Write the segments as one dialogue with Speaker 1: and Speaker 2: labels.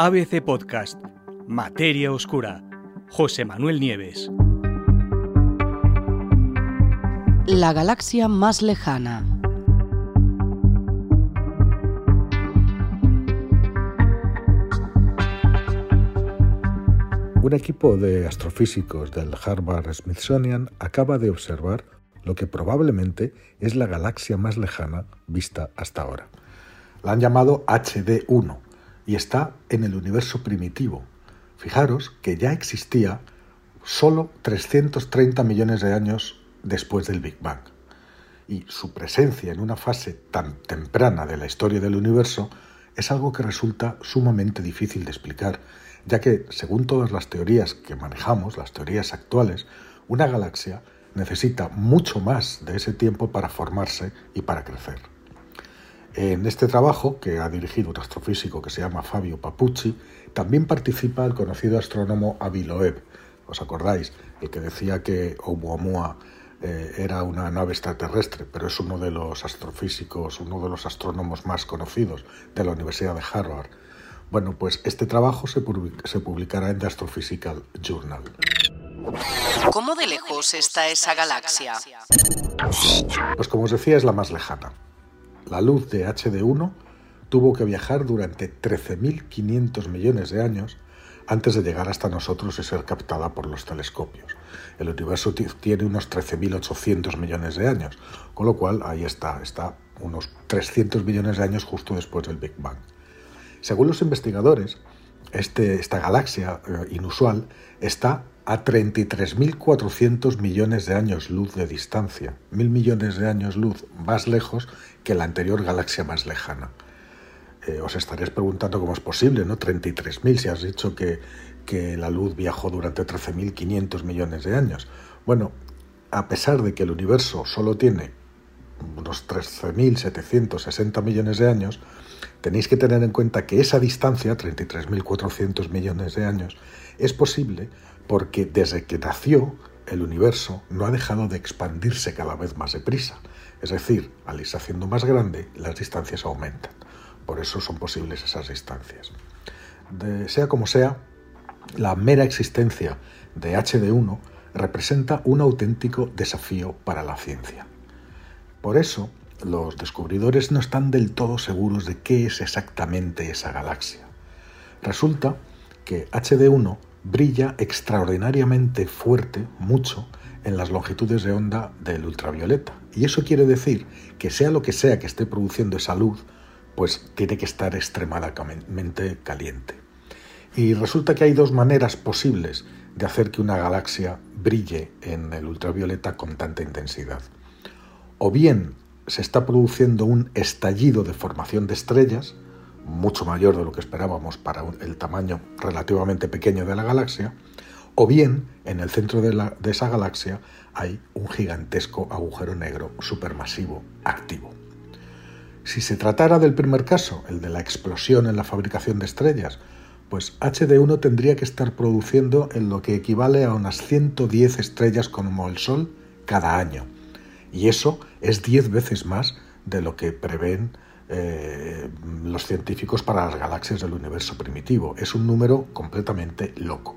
Speaker 1: ABC Podcast, Materia Oscura, José Manuel Nieves.
Speaker 2: La galaxia más lejana.
Speaker 3: Un equipo de astrofísicos del Harvard Smithsonian acaba de observar lo que probablemente es la galaxia más lejana vista hasta ahora. La han llamado HD1 y está en el universo primitivo. Fijaros que ya existía solo 330 millones de años después del Big Bang. Y su presencia en una fase tan temprana de la historia del universo es algo que resulta sumamente difícil de explicar, ya que, según todas las teorías que manejamos, las teorías actuales, una galaxia necesita mucho más de ese tiempo para formarse y para crecer. En este trabajo, que ha dirigido un astrofísico que se llama Fabio Papucci, también participa el conocido astrónomo Avi Loeb. ¿Os acordáis? El que decía que Oumuamua eh, era una nave extraterrestre, pero es uno de los astrofísicos, uno de los astrónomos más conocidos de la Universidad de Harvard. Bueno, pues este trabajo se, se publicará en The Astrophysical Journal.
Speaker 2: ¿Cómo de lejos está esa galaxia?
Speaker 3: Pues como os decía, es la más lejana. La luz de HD1 tuvo que viajar durante 13.500 millones de años antes de llegar hasta nosotros y ser captada por los telescopios. El universo tiene unos 13.800 millones de años, con lo cual ahí está, está unos 300 millones de años justo después del Big Bang. Según los investigadores, este, esta galaxia eh, inusual está a 33.400 millones de años luz de distancia, mil millones de años luz más lejos que la anterior galaxia más lejana. Eh, os estaréis preguntando cómo es posible, ¿no? 33.000, si has dicho que, que la luz viajó durante 13.500 millones de años. Bueno, a pesar de que el universo solo tiene unos 13.760 millones de años, tenéis que tener en cuenta que esa distancia, 33.400 millones de años, es posible porque desde que nació el universo no ha dejado de expandirse cada vez más deprisa. Es decir, al irse haciendo más grande, las distancias aumentan. Por eso son posibles esas distancias. sea como sea, la mera existencia de HD1 representa un auténtico desafío para la ciencia. Por eso, los descubridores no están del todo seguros de qué es exactamente esa galaxia. Resulta que HD1 brilla extraordinariamente fuerte, mucho, en las longitudes de onda del ultravioleta. Y eso quiere decir que sea lo que sea que esté produciendo esa luz, pues tiene que estar extremadamente caliente. Y resulta que hay dos maneras posibles de hacer que una galaxia brille en el ultravioleta con tanta intensidad. O bien se está produciendo un estallido de formación de estrellas, mucho mayor de lo que esperábamos para el tamaño relativamente pequeño de la galaxia, o bien en el centro de, esa galaxia hay un gigantesco agujero negro supermasivo activo. Si se tratara del primer caso, el de la explosión en la fabricación de estrellas, pues HD1 tendría que estar produciendo en lo que equivale a unas 110 estrellas como el Sol cada año. Y eso es 10 veces más de lo que prevén eh, los científicos para las galaxias del universo primitivo. Es un número completamente loco.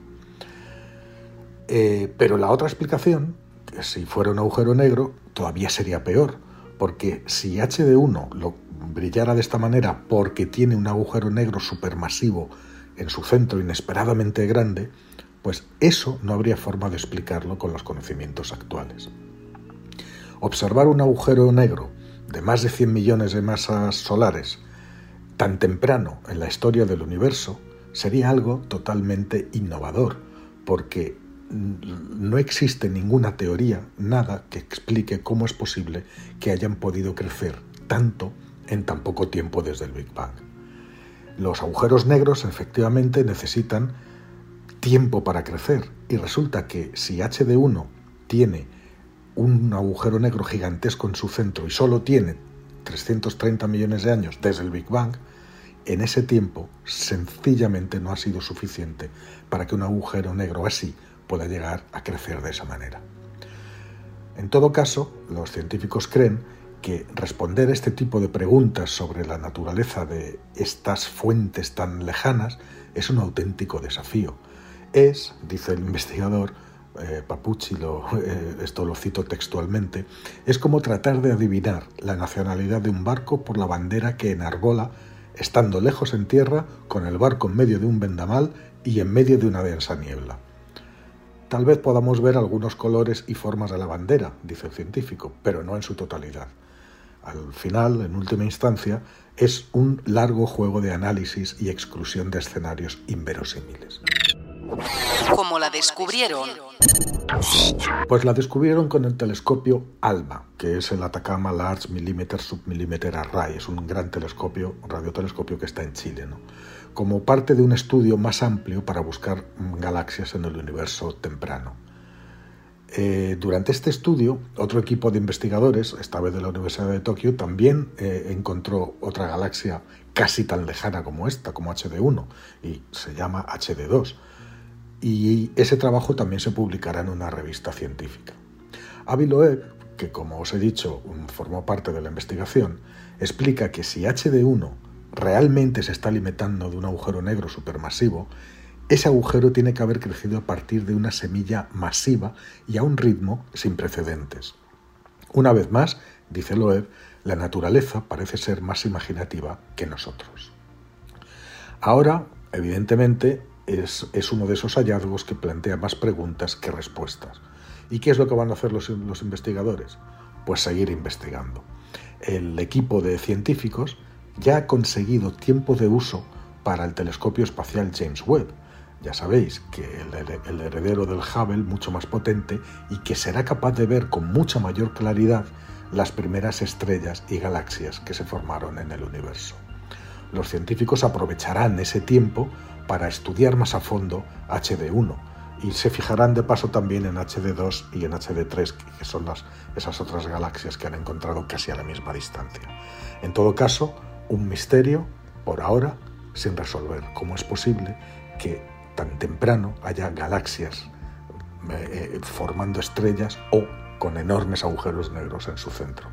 Speaker 3: Eh, pero la otra explicación, que si fuera un agujero negro, todavía sería peor, porque si HD1 lo brillara de esta manera porque tiene un agujero negro supermasivo en su centro inesperadamente grande, pues eso no habría forma de explicarlo con los conocimientos actuales. Observar un agujero negro de más de 100 millones de masas solares tan temprano en la historia del universo sería algo totalmente innovador, porque no existe ninguna teoría, nada que explique cómo es posible que hayan podido crecer tanto en tan poco tiempo desde el Big Bang. Los agujeros negros efectivamente necesitan tiempo para crecer y resulta que si HD1 tiene un agujero negro gigantesco en su centro y solo tiene 330 millones de años desde el Big Bang, en ese tiempo sencillamente no ha sido suficiente para que un agujero negro así pueda llegar a crecer de esa manera. En todo caso, los científicos creen que responder este tipo de preguntas sobre la naturaleza de estas fuentes tan lejanas es un auténtico desafío. Es, dice el investigador, eh, Papucci, lo, eh, esto lo cito textualmente, es como tratar de adivinar la nacionalidad de un barco por la bandera que enarbola, estando lejos en tierra, con el barco en medio de un vendamal y en medio de una densa niebla. Tal vez podamos ver algunos colores y formas de la bandera, dice el científico, pero no en su totalidad. Al final, en última instancia, es un largo juego de análisis y exclusión de escenarios inverosímiles.
Speaker 2: ¿Cómo la descubrieron?
Speaker 3: Pues la descubrieron con el telescopio ALMA, que es el Atacama Large Millimeter Submillimeter Array. Es un gran telescopio, un radiotelescopio que está en Chile, como parte de un estudio más amplio para buscar galaxias en el universo temprano. Eh, durante este estudio, otro equipo de investigadores, esta vez de la Universidad de Tokio, también eh, encontró otra galaxia casi tan lejana como esta, como HD1, y se llama HD2. Y ese trabajo también se publicará en una revista científica. Avi Loeb, que como os he dicho formó parte de la investigación, explica que si HD1 realmente se está alimentando de un agujero negro supermasivo, ese agujero tiene que haber crecido a partir de una semilla masiva y a un ritmo sin precedentes. Una vez más, dice Loeb, la naturaleza parece ser más imaginativa que nosotros. Ahora, evidentemente, es, uno de esos hallazgos que plantea más preguntas que respuestas. ¿Y qué es lo que van a hacer los, investigadores? Pues seguir investigando. El equipo de científicos ya ha conseguido tiempo de uso para el telescopio espacial James Webb, ya sabéis que el, heredero del Hubble, mucho más potente, y que será capaz de ver con mucha mayor claridad las primeras estrellas y galaxias que se formaron en el universo. Los científicos aprovecharán ese tiempo para estudiar más a fondo HD1 y se fijarán de paso también en HD2 y en HD3, que son esas otras galaxias que han encontrado casi a la misma distancia. En todo caso, un misterio, por ahora, sin resolver. ¿Cómo es posible que tan temprano haya galaxias eh, eh, formando estrellas o con enormes agujeros negros en su centro.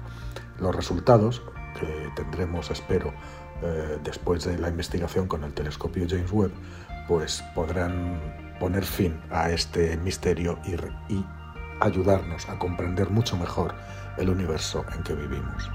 Speaker 3: Los resultados que tendremos, espero, eh, después de la investigación con el telescopio James Webb, pues podrán poner fin a este misterio y ayudarnos a comprender mucho mejor el universo en que vivimos.